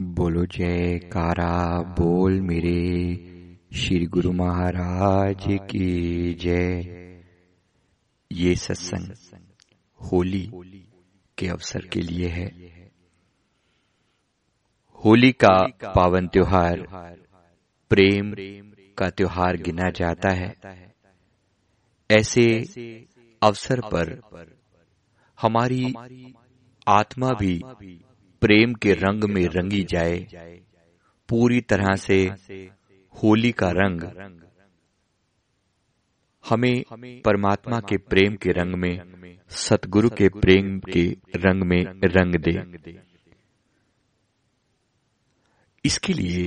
बोलो जय कारा बोल मेरे श्री गुरु महाराज की जय। ये सत्संग होली के अवसर के लिए है। होली का पावन त्योहार प्रेम का त्योहार गिना जाता है। ऐसे अवसर पर हमारी आत्मा भी प्रेम के रंग में रंगी जाए। पूरी तरह से होली का रंग। हमें परमात्मा के प्रेम के रंग में सतगुरु के प्रेम के रंग में रंग दे। इसके लिए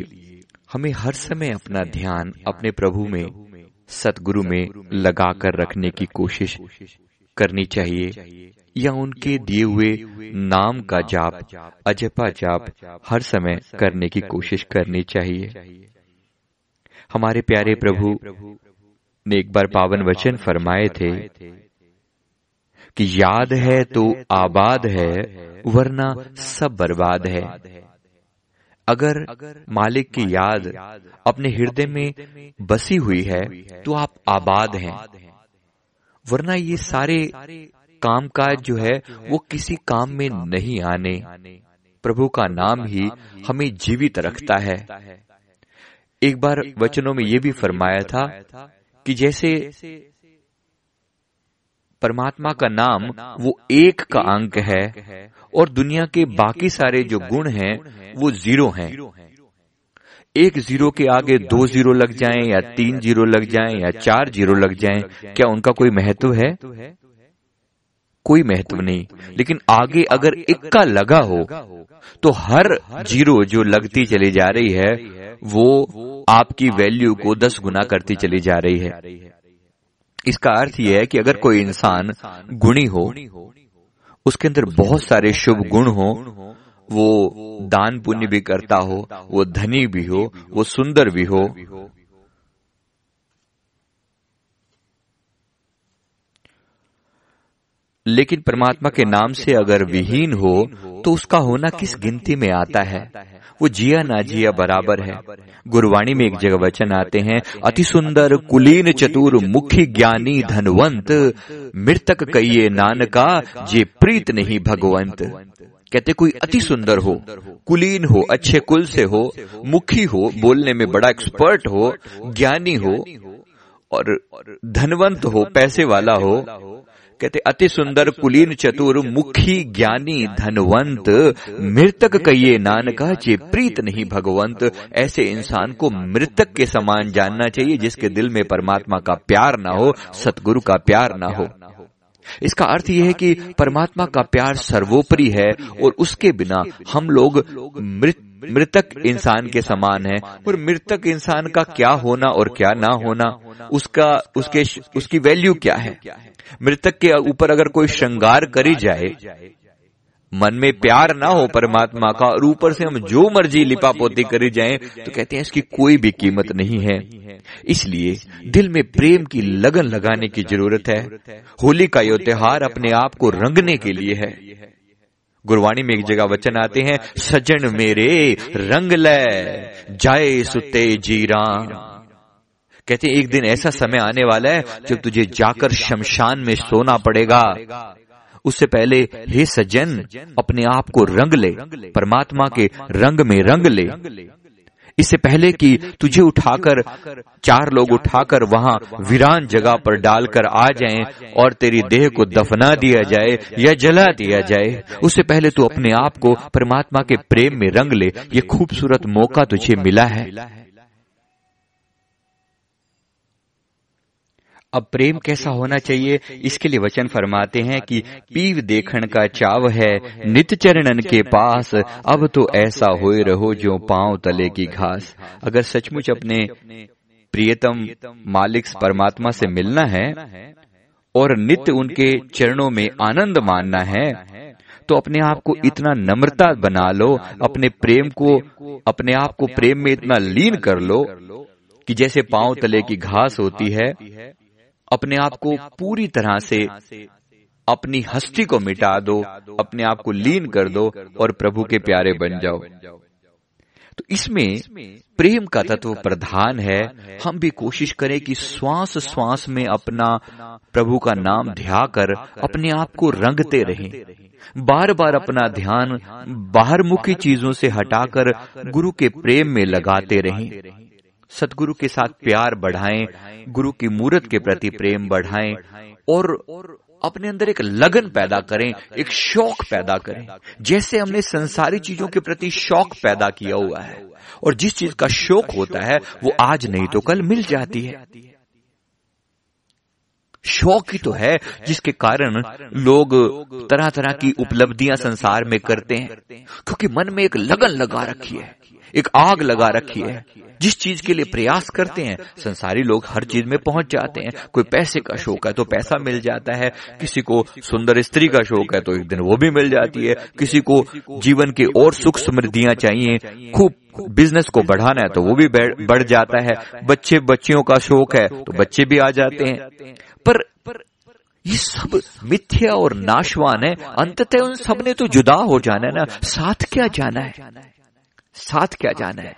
हमें हर समय अपना ध्यान अपने प्रभु में सतगुरु में लगाकर रखने की कोशिश करनी चाहिए, या उनके दिए हुए नाम का जाप, अजपा जाप हर समय करने की कोशिश करनी चाहिए। हमारे प्यारे प्रभु ने एक बार पावन वचन फरमाए थे कि याद है तो आबाद है, वरना सब बर्बाद है। अगर मालिक की याद अपने हृदय में बसी हुई है तो आप आबाद हैं। वरना ये सारे काम काज जो है, वो किसी काम में नहीं आने। प्रभु का नाम ही हमें जीवित रखता है। एक बार वचनों में ये भी फरमाया था कि जैसे परमात्मा का नाम, वो एक का अंक है और दुनिया के बाकी सारे जो गुण हैं, वो ज़ीरो हैं। एक ज़ीरो के आगे दो ज़ीरो लग जाएँ या तीन ज़ीरो लग जाएँ या चार ज़ीरो लग जाएँ क्या उनका कोई महत्व है? कोई महत्व नहीं। लेकिन आगे अगर इक्का लगा हो तो हर ज़ीरो जो लगती चली जा रही है वो आपकी वैल्यू को दस गुना करती चली जा रही है। इसका अर्थ यह है कि अगर कोई इंसान गुणी हो उसके अंदर बहुत सारे शुभ गुण हो वो दान पुण्य भी करता हो, वो धनी भी हो, वो सुंदर भी हो। लेकिन परमात्मा के नाम से अगर विहीन हो तो उसका होना किस गिनती में आता है? वो जिया ना जिया बराबर है। गुरुवाणी में एक जगह वचन आते हैं, अति सुंदर, कुलीन, चतुर, मुखी, ज्ञानी, धनवंत, मृतक कहिए नानका, जे प्रीत नहीं भगवंत। कहते कोई अति सुंदर हो, कुलीन हो, अच्छे कुल से हो, मुखी हो, बोलने में बड़ा एक्सपर्ट हो, ज्ञानी हो और धनवंत हो, पैसे वाला हो, कहते अति सुंदर, कुलीन, चतुर, मुखी, ज्ञानी, धनवंत, मृतक कहिए नानका चे प्रीत नहीं भगवंत। ऐसे इंसान को मृतक के समान जानना चाहिए जिसके दिल में परमात्मा का प्यार ना हो, सतगुरु का प्यार ना हो। इसका अर्थ यह है कि परमात्मा का प्यार सर्वोपरि है और उसके बिना हम लोग मृत, मृतक इंसान के समान है। और मृतक इंसान का क्या होना और क्या ना होना, उसका, उसके, उसकी वैल्यू क्या है? मृतक के ऊपर अगर कोई श्रृंगार करी जाए मन में प्यार ना हो परमात्मा का और ऊपर से हम जो मर्ज़ी लिपा पोती करी जाए तो कहते हैं इसकी कोई भी कीमत नहीं है। इसलिए दिल में प्रेम की लगन लगाने की ज़रूरत है। होली का यह त्योहार अपने आप को रंगने के लिए है। गुरवाणी में एक जगह वचन आते हैं, सजन मेरे, रंग ले, जाए सुते जीरा। कहते एक दिन ऐसा समय आने वाला है जब तुझे जाकर शमशान में सोना पड़ेगा। उससे पहले, हे सज्जन, अपने आप को रंग ले, परमात्मा के रंग में रंग ले। इससे पहले कि तुझे उठाकर, चार लोग उठाकर वहाँ वीरान जगह पर डालकर आ जाएँ और तेरी देह को दफना दिया जाए या जला दिया जाए, उससे पहले तू अपने आप को परमात्मा के प्रेम में रंग ले। ये खूबसूरत मौका तुझे मिला है। अब प्रेम कैसा होना चाहिए, इसके लिए वचन फरमाते हैं कि पीव देखण का चाव है, नित चरणन के पास, अब तो ऐसा हो रहो जो पाँव तले की घास। अगर सचमुच अपने प्रियतम मालिक परमात्मा से मिलना है और नित्य उनके चरणों में आनंद मानना है तो अपने आप को इतना नम्रता बना लो, अपने प्रेम को, अपने आप को प्रेम में इतना लीन कर लो कि जैसे पाँव तले की घास होती है अपने आप को पूरी तरह से अपनी हस्ती को मिटा दो, अपने आप को लीन कर दो और प्रभु के प्यारे बन जाओ। तो इसमें प्रेम का तत्व प्रधान है। हम भी कोशिश करें कि श्वास श्वास में अपना प्रभु का नाम ध्या कर अपने आप को रंगते रहें। बार बार अपना ध्यान बाहर मुखी चीज़ों से हटाकर गुरु के प्रेम में लगाते रहें। सतगुरु के साथ प्यार बढ़ाएँ, गुरु की मूर्त के प्रति प्रेम बढ़ाएँ और अपने अंदर एक लगन पैदा करें, एक शौक पैदा करें, जैसे हमने संसारी चीज़ों के प्रति शौक पैदा किया हुआ है। और जिस चीज़ का शौक होता है, वो आज नहीं तो कल मिल जाती है। शौक ही तो है, जिसके कारण लोग तरह तरह की उपलब्धियाँ संसार में करते हैं, क्योंकि मन में एक लगन लगा रखी है। एक आग लगा रखी है। जिस चीज़ के लिए प्रयास करते हैं संसारी लोग हर चीज़ में पहुँच जाते हैं। कोई पैसे का शौक है तो पैसा मिल जाता है। किसी को सुंदर स्त्री का शौक है तो एक दिन वो भी मिल जाती है। किसी को जीवन के और सुख समृद्धियाँ चाहिए। खूब बिज़नेस को बढ़ाना है तो वो भी बढ़ जाता है। बच्चे बच्चियों का शौक है तो बच्चे भी आ जाते हैं। पर ये सब मिथ्या और नाशवान है। अंततः उन सबने तो जुदा हो जाना है ना। साथ क्या जाना है? साथ क्या जाना है?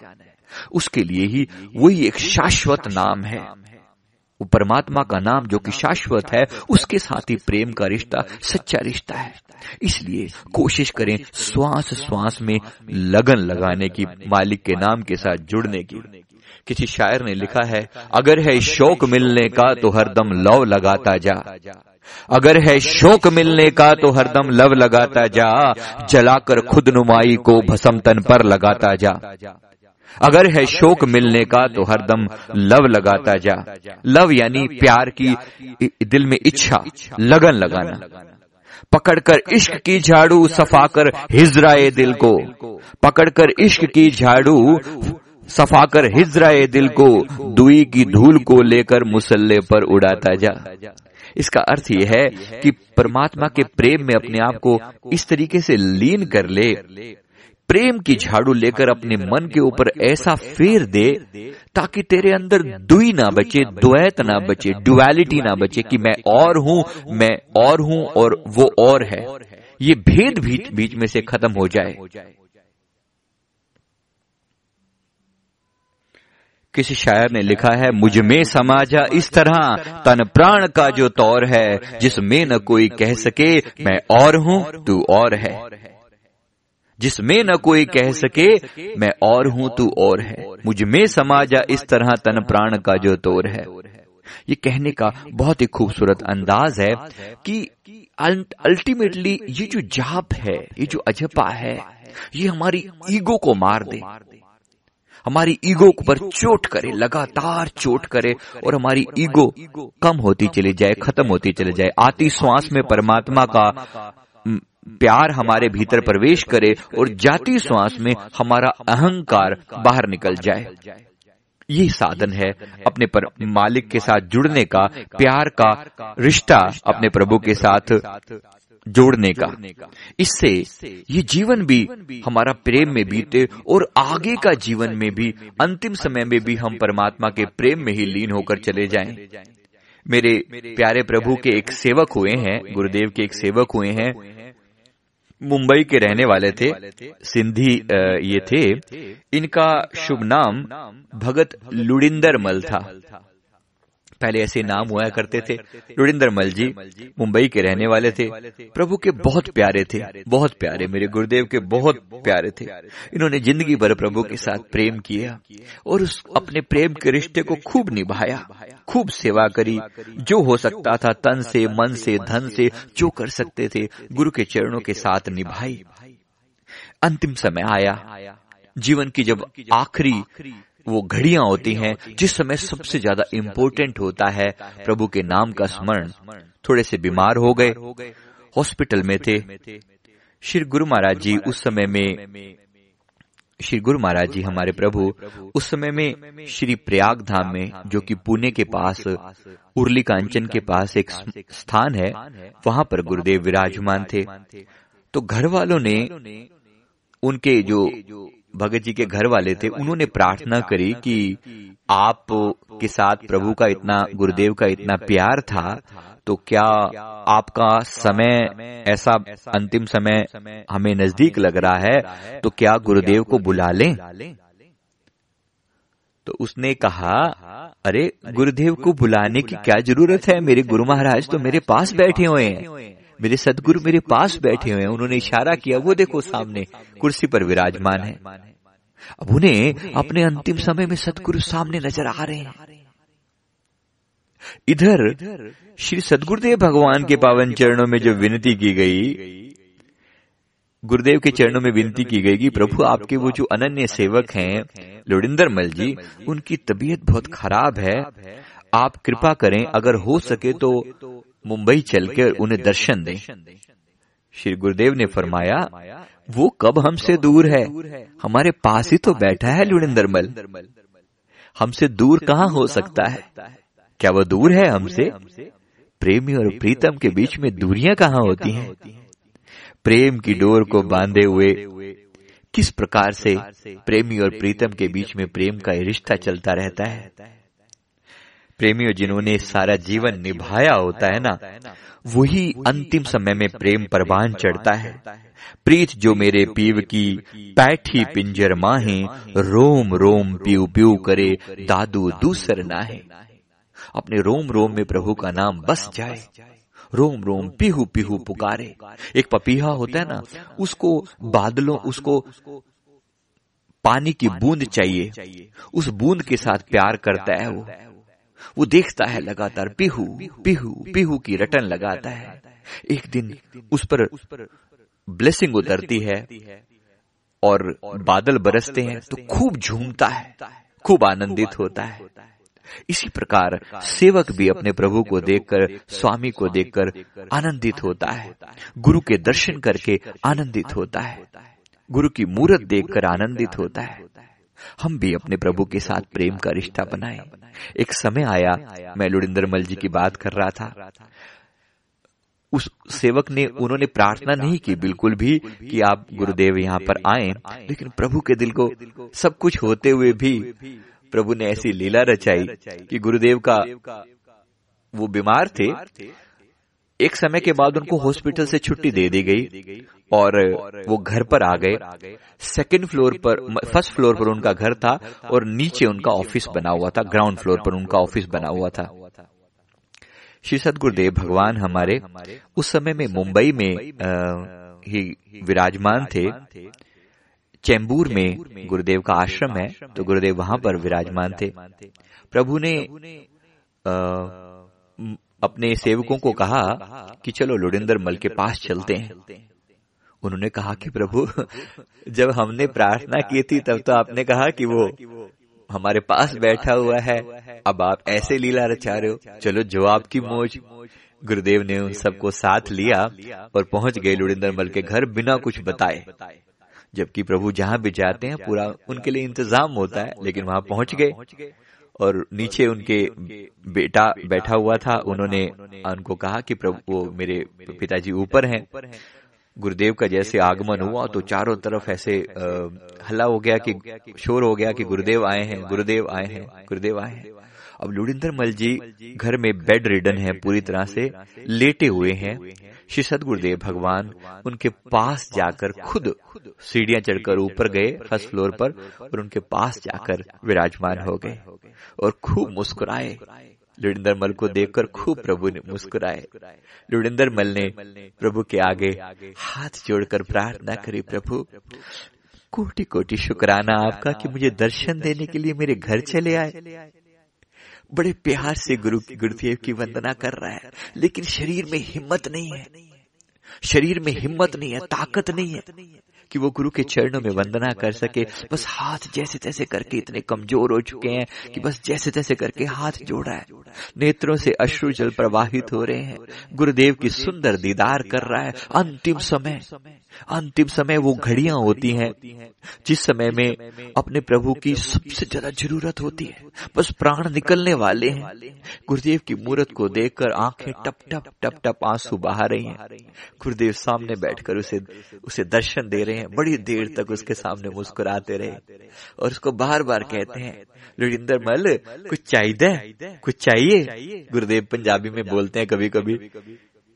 उसके लिए ही वही एक शाश्वत नाम है। वो परमात्मा का नाम जो कि शाश्वत है, उसके साथ ही प्रेम का रिश्ता, सच्चा रिश्ता है। इसलिए कोशिश करें श्वास श्वास में लगन लगाने की, मालिक के नाम के साथ जुड़ने की। किसी शायर ने लिखा है, अगर है शौक मिलने का तो हरदम लव लगाता जा। अगर है शोक मिलने का तो हरदम लव लगाता जा, जलाकर खुद नुमाई को भसम तन पर लगाता जा। अगर है शोक मिलने का तो हरदम लव लगाता जा। लव यानी प्यार की दिल में इच्छा, लगन लगाना। पकड़कर इश्क की झाड़ू सफाकर हिजराए दिल को। पकड़कर इश्क की झाड़ू सफाकर हिजराए दिल को। दुई की धूल को लेकर मुसल्ले पर उड़ाता जा। इसका अर्थ यह है कि परमात्मा के प्रेम में अपने आप को इस तरीके से लीन कर ले। प्रेम की झाड़ू लेकर अपने मन के ऊपर ऐसा फेर दे ताकि तेरे अंदर दुई ना बचे, द्वैत ना बचे डुअलिटी ना बचे कि मैं और हूँ, मैं और हूँ और वो और है। ये भेद बीच बीच में से खत्म हो जाए। किसी शायर ने लिखा है, मुझमें समाजा इस तरह, तन प्राण का जो तौर है, जिसमें न कोई कह सके, मैं और हूँ, तू और है। जिसमें न कोई कह सके, मैं और हूँ, तू और है। मुझमें समाजा इस तरह, तन प्राण का जो तौर है। ये कहने का बहुत ही खूबसूरत अंदाज है कि अल्टीमेटली ये जो जाप है, ये जो अजपा है, ये हमारी ईगो को मार दे। हमारी ईगो पर चोट करे, लगातार चोट करे और हमारी ईगो कम होती चली जाए, खत्म होती चली जाए, आती श्वास में परमात्मा का प्यार हमारे भीतर प्रवेश करे और जाति श्वास में हमारा अहंकार बाहर निकल जाए। ये साधन है अपने पर मालिक के साथ जुड़ने का, प्यार का रिश्ता अपने प्रभु के साथ जोड़ने का। इससे ये जीवन भी हमारा प्रेम में बीते और आगे का जीवन में भी अंतिम समय में भी हम परमात्मा के प्रेम में ही लीन होकर चले जाएँ। मेरे प्यारे प्रभु के एक सेवक हुए हैं गुरुदेव के एक सेवक हुए हैं। मुंबई के रहने वाले थे। सिंधी ये थे। इनका शुभ नाम भगत लुड़िंदर मल था। पहले ऐसे नाम हुआ करते थे। रुड़िंदर मल जी मुंबई के रहने वाले थे। प्रभु के बहुत प्यारे थे। बहुत प्यारे। मेरे गुरुदेव के बहुत प्यारे थे। इन्होंने ज़िंदगी भर प्रभु के साथ प्रेम किया और उस अपने प्रेम के रिश्ते को खूब निभाया। खूब सेवा करी। जो हो सकता था तन से, मन से, धन से, जो कर सकते थे, गुरु के चरणों के साथ निभाई। अंतिम समय आया। जीवन की जब आखिरी वो घड़ियाँ होती हैं जिस समय सबसे ज़्यादा इम्पोर्टेंट होता है। प्रभु के नाम का स्मरण थोड़े से बीमार हो गए। हॉस्पिटल में थे। श्री गुरु महाराज जी उस समय में, श्री गुरु महाराज जी हमारे प्रभु उस समय में श्री प्रयाग धाम में, जो कि पुणे के पास उर्ली कांचन के पास एक स्थान है, वहाँ पर गुरुदेव विराजमान थे। तो घर वालों ने उनके जो भगत जी के घर वाले थे, उन्होंने प्रार्थना करी कि आप के साथ प्रभु का इतना, गुरुदेव का इतना प्यार था तो क्या आपका समय, ऐसा अंतिम समय हमें नज़दीक लग रहा है तो क्या गुरुदेव को बुला लें? तो उसने कहा, अरे, गुरुदेव को बुलाने की क्या ज़रूरत है? मेरे गुरु महाराज तो मेरे पास बैठे हुए हैं। मेरे सदगुरु मेरे पास बैठे हुए हैं। उन्होंने इशारा किया, वो देखो सामने, कुर्सी पर विराजमान है। अब उन्हें अपने अंतिम समय में सदगुरु सामने नज़र आ रहे हैं। इधर, श्री सदगुरुदेव भगवान के पावन चरणों में जो विनती की गई, गुरुदेव के चरणों में विनती की गई कि प्रभु, आपके वो जो अनन्य सेवक हैं, लोडिंदर मल जी, उनकी तबीयत बहुत खराब है। आप कृपा करें, अगर हो सके तो मुंबई चलकर उन्हें दर्शन दें। श्री गुरुदेव ने फरमाया वो कब हमसे दूर है? हमारे पास ही तो बैठा है लुड़िंदर मल। हमसे दूर कहाँ हो सकता है क्या वो दूर है हमसे? प्रेमी और प्रीतम के बीच में दूरियाँ कहाँ होती हैं? प्रेम की डोर को बांधे हुए किस प्रकार से प्रेमी और प्रीतम के बीच में प्रेम का रिश्ता चलता रहता है। प्रेमियों जिन्होंने सारा जीवन निभाया होता है ना, वही अंतिम समय में प्रेम परवान चढ़ता है। प्रीत जो मेरे पीव की पैठी पिंजर माहे, रोम रोम पीव पीव करे दादू दूसर नाहे। अपने रोम रोम में प्रभु का नाम बस जाए, रोम रोम पीहू पीहू पुकारे। एक पपीहा होता है ना, उसको बादलों, उसको पानी की बूंद चाहिए, उस बूंद के साथ प्यार करता है वो। वो देखता है लगातार पिहू पिहू पिहू की रटन लगाता है। एक दिन उस पर ब्लेसिंग उतरती है और बादल बरसते हैं तो खूब झूमता है, खूब आनंदित होता है। इसी प्रकार सेवक भी अपने प्रभु को देखकर, स्वामी को देखकर आनंदित होता है। गुरु के दर्शन करके आनंदित होता है। गुरु की मूर्त देखकर आनंदित होता है। हम भी अपने प्रभु के साथ प्रेम का रिश्ता बनाए। एक समय आया मैं लुड़िंदर मल जी की बात कर रहा था। उस सेवक ने उन्होंने प्रार्थना नहीं की बिल्कुल भी कि आप गुरुदेव यहाँ पर आए। लेकिन प्रभु के दिल को सब कुछ होते हुए भी प्रभु ने ऐसी लीला रचाई कि गुरुदेव का वो बीमार थे। एक समय के बाद उनको हॉस्पिटल से छुट्टी दे दी गई और वो घर पर आ गए। सेकंड फ्लोर पर फ़र्स्ट फ्लोर पर उनका घर था और नीचे उनका ऑफ़िस बना हुआ था ग्राउंड फ्लोर पर उनका ऑफ़िस बना हुआ था। श्री सदगुरुदेव भगवान हमारे उस समय में मुंबई में ही विराजमान थे। चेंबूर में गुरुदेव का आश्रम है तो गुरुदेव वहाँ पर विराजमान थे। प्रभु ने आ, अपने सेवकों को कहा कि चलो लोडिंदर मल के पास चलते हैं। उन्होंने कहा कि प्रभु जब हमने प्रार्थना की थी तब तो आपने कहा कि वो हमारे पास बैठा हुआ है। अब आप ऐसे लीला रचा रहे हो चलो जो आपकी मौज। गुरुदेव ने उन सबको साथ लिया और पहुँच गए लुड़िंदर मल के घर बिना कुछ बताए। जबकि प्रभु जहाँ भी जाते हैं पूरा उनके लिए इंतज़ाम होता है लेकिन वहाँ पहुँच गए। और नीचे उनके बेटा बैठा हुआ था उन्होंने उनको कहा कि प्रभु वो मेरे पिताजी ऊपर हैं। गुरुदेव का जैसे आगमन हुआ तो चारों तरफ़ ऐसे हल्ला हो गया कि शोर हो गया कि गुरुदेव आए हैं गुरुदेव आए हैं। गुरुदेव आए हैं। अब लुड़िंदर मल जी घर में बेड रिडन है पूरी तरह से लेटे हुए हैं। श्री सदगुरुदेव भगवान उनके पास जाकर खुद सीढ़ियाँ चढ़कर ऊपर गए फ़र्स्ट फ्लोर पर और उनके पास जाकर विराजमान हो गए और खूब मुस्कुराए। लुड़िंदर मल को देखकर खूब प्रभु ने मुस्कुराए। लुड़िंदर मल ने प्रभु के आगे हाथ जोड़कर प्रार्थना करी प्रभु कोटि कोटि शुक्राना आपका कि मुझे दर्शन देने के लिए मेरे घर चले आए। बड़े प्यार से गुरु गुरुदेव की वंदना कर रहा है। लेकिन शरीर में हिम्मत नहीं है। शरीर में हिम्मत नहीं है, ताकत नहीं है कि वो गुरु के चरणों में वंदना कर सके। बस हाथ जैसे तैसे करके इतने कमज़ोर हो चुके हैं कि बस जैसे तैसे करके हाथ जोड़ा है। नेत्रों से अश्रु जल प्रवाहित हो रहे हैं। गुरुदेव की सुंदर दीदार कर रहा है। अंतिम समय। अंतिम समय वो घड़ियाँ होती हैं जिस समय में अपने प्रभु की सबसे ज़्यादा ज़रूरत होती है बस प्राण निकलने वाले हैं। गुरुदेव की मूर्त को देखकर आँखें टप टप टप टप आँसू बहा रही हैं। गुरुदेव सामने बैठकर उसे उसे दर्शन दे रहे हैं बड़ी देर तक उसके सामने मुस्कुराते रहे। और उसको बार बार कहते हैं लोरिंदर मल कुछ चाहिए? कुछ चाहिए? गुरुदेव पंजाबी में बोलते हैं कभी कभी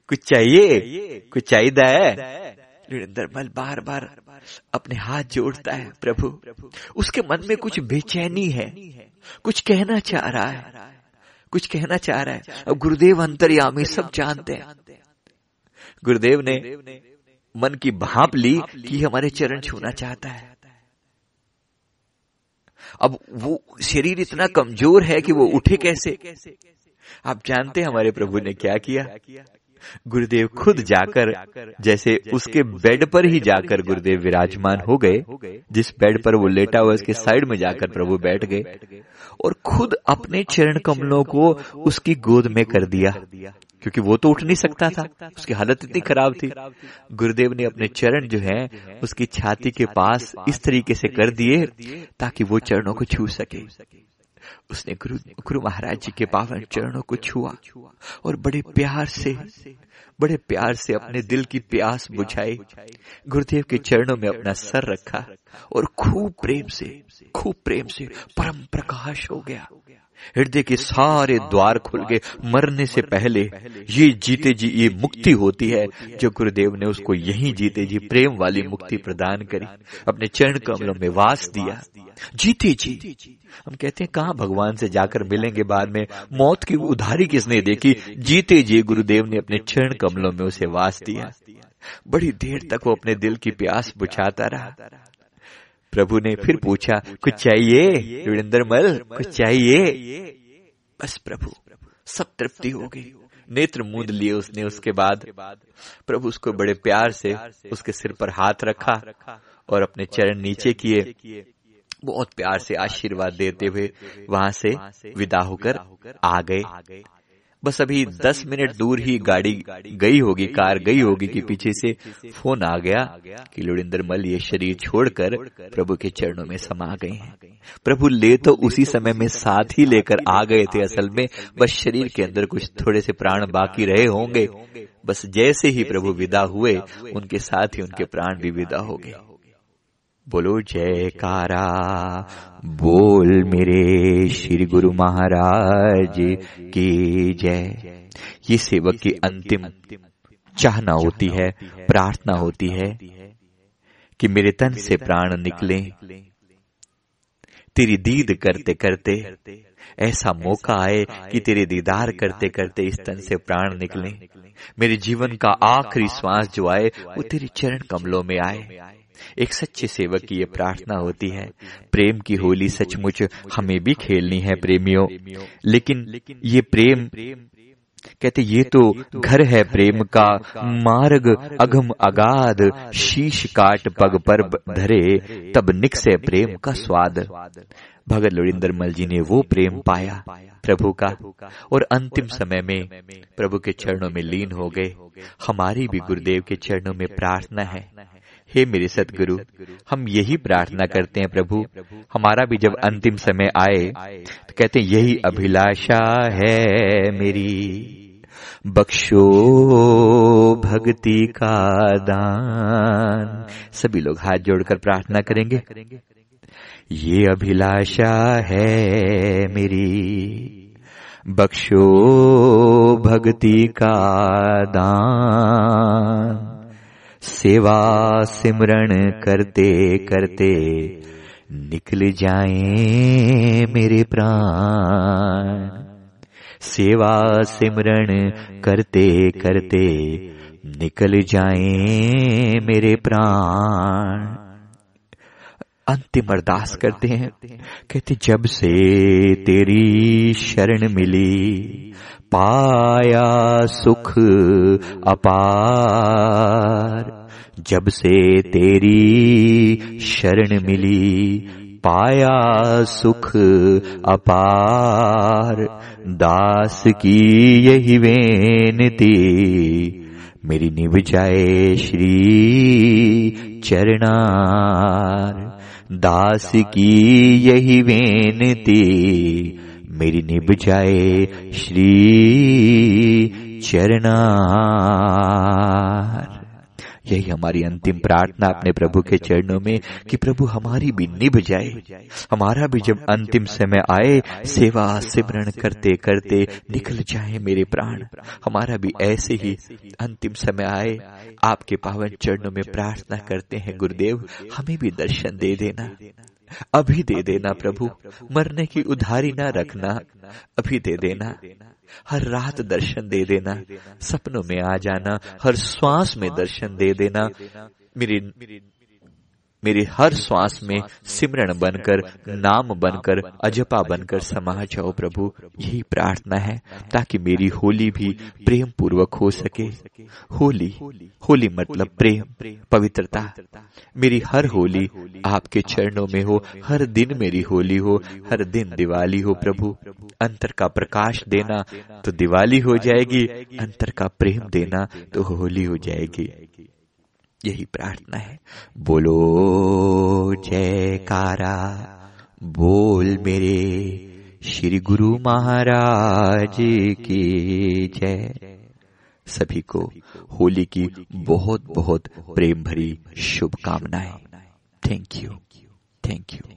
कुछ चाहिए? कुछ चाहिए? निर्मल बार बार अपने हाथ जोड़ता है, प्रभु, उसके मन में कुछ बेचैनी है, कुछ कहना चाह रहा है, कुछ कहना चाह रहा है। अब गुरुदेव अंतर्यामी सब जानते हैं। गुरुदेव ने मन की भाप ली कि हमारे चरण छूना चाहता है। अब वो शरीर इतना कमज़ोर है कि वो उठे कैसे? आप जानते हैं हमारे प्रभु ने क्या किया? गुरुदेव खुद जाकर जैसे उसके बेड पर ही जाकर गुरुदेव विराजमान हो गए जिस बेड पर वो लेटा हुआ उसके साइड में जाकर प्रभु बैठ गए और खुद अपने चरण कमलों को उसकी गोद में कर दिया क्योंकि वो तो उठ नहीं सकता था उसकी हालत इतनी खराब थी। गुरुदेव ने अपने चरण जो है उसकी छाती के पास इस तरीके से कर दिए ताकि वो चरणों को छू सके। उसने गुरु गुरु महाराज जी के पावन चरणों को छुआ और बड़े प्यार से, बड़े प्यार से अपने दिल की प्यास बुझाई। गुरुदेव के चरणों में अपना सर रखा और खूब प्रेम से, खूब प्रेम से परम प्रकाश हो गया। हृदय के सारे द्वार खुल गए। मरने से पहले ये जीते जी, ये मुक्ति होती है। जो गुरुदेव ने उसको यही जीते जी, प्रेम वाली मुक्ति प्रदान करी। अपने चरण कमलों में वास दिया। जीते जी। हम कहते हैं, कहा भगवान से जाकर मिलेंगे बाद में? मौत की उधारी किसने देखी? जीते जी, गुरुदेव ने अपने चरण कमलों में उसे वास दिया। बड़ी देर तक वो अपने दिल की प्यास बुझाता रहा। प्रभु ने फिर पूछा, कुछ चाहिए? वीरेंद्र मल कुछ चाहिए? बस प्रभु, सब तृप्ति हो गई। नेत्र मूंद लिए उसने, उसके बाद प्रभु उसको बड़े प्यार से उसके सिर पर हाथ रखा और अपने चरण नीचे किए। बहुत प्यार से आशीर्वाद देते हुए वहाँ से विदा होकर आ गए। बस अभी दस मिनट दूर ही गाड़ी गई होगी, कार गई होगी कि पीछे से फ़ोन आ गया कि लुड़िंदर मल ये शरीर छोड़कर प्रभु के चरणों में समा गए हैं। प्रभु ले तो उसी समय में साथ ही लेकर आ गए थे असल में। बस शरीर के अंदर कुछ थोड़े से प्राण बाकी रहे होंगे। बस जैसे ही प्रभु विदा हुए, उनके साथ ही उनके प्राण भी विदा हो गए। बोलो, जयकारा। बोल मेरे श्री गुरु महाराज की जय। ये सेवक की अंतिम चाहना होती है, प्रार्थना होती है कि मेरे तन से प्राण निकले। तेरी दीद करते करते, ऐसा मौका आए कि तेरे दीदार करते करते इस तन से प्राण निकले। मेरे जीवन का आखिरी श्वास जो आए, वो तेरे चरण कमलों में आए। एक सच्चे सेवक की ये प्रार्थना होती है। प्रेम की होली सचमुच हमें भी खेलनी है प्रेमियों। लेकिन ये प्रेम कहते ये तो घर है प्रेम का मार्ग अगम अगाध शीश काट पग पर धरे तब निकसे प्रेम का स्वाद। भगत लोरिंदर मल जी ने वो प्रेम पाया प्रभु का। और अंतिम समय में प्रभु के चरणों में लीन हो गए। हमारी भी गुरुदेव के चरणों में प्रार्थना है। हे मेरे सतगुरु हम यही प्रार्थना करते हैं प्रभु। हमारा भी जब अंतिम समय आए तो कहते हैं, यही अभिलाषा है मेरी। बख्शो भक्ति का दान। सभी लोग हाथ जोड़कर प्रार्थना करेंगे। ये अभिलाषा है मेरी। बख्शो भक्ति का दान। सेवा सिमरण करते करते निकल जाए मेरे प्राण। सेवा सिमरण करते करते निकल जाए मेरे प्राण। अंतिम अरदास करते हैं। कहते, जब से तेरी शरण मिली, पाया सुख अपार। जब से तेरी शरण मिली, पाया सुख अपार। दास की यही वेनती, मेरी निभ जाए श्री चरणार। दास की यही वेनती मेरी निभ जाए श्री चरणार। यही हमारी अंतिम प्रार्थना अपने प्रभु के चरणों में कि प्रभु हमारी भी निभ जाए। हमारा भी जब अंतिम समय आए, सेवा सिमरण करते करते निकल जाए मेरे प्राण। हमारा भी ऐसे ही अंतिम समय आए। आपके पावन चरणों में प्रार्थना करते हैं, गुरुदेव, हमें भी दर्शन दे देना। अभी दे देना प्रभु, मरने की उधारी ना रखना। अभी दे देना। हर रात दर्शन दे देना, सपनों में आ जाना, हर श्वास में दर्शन दे देना। मेरी मेरे हर श्वास में सिमरण बनकर नाम बनकर अजपा बनकर समा जाओ प्रभु। यही प्रार्थना है ताकि मेरी होली भी प्रेम पूर्वक हो सके। होली होली मतलब प्रेम पवित्रता। मेरी हर होली आपके चरणों में हो हर दिन मेरी होली हो हर दिन दिवाली हो प्रभु। अंतर का प्रकाश देना तो दिवाली हो जाएगी अंतर का प्रेम देना तो होली हो जाएगी। यही प्रार्थना है। बोलो, जयकारा, बोल मेरे श्री गुरु महाराज की जय। सभी को होली की बहुत बहुत प्रेम भरी शुभकामनाएँ। Thank you thank you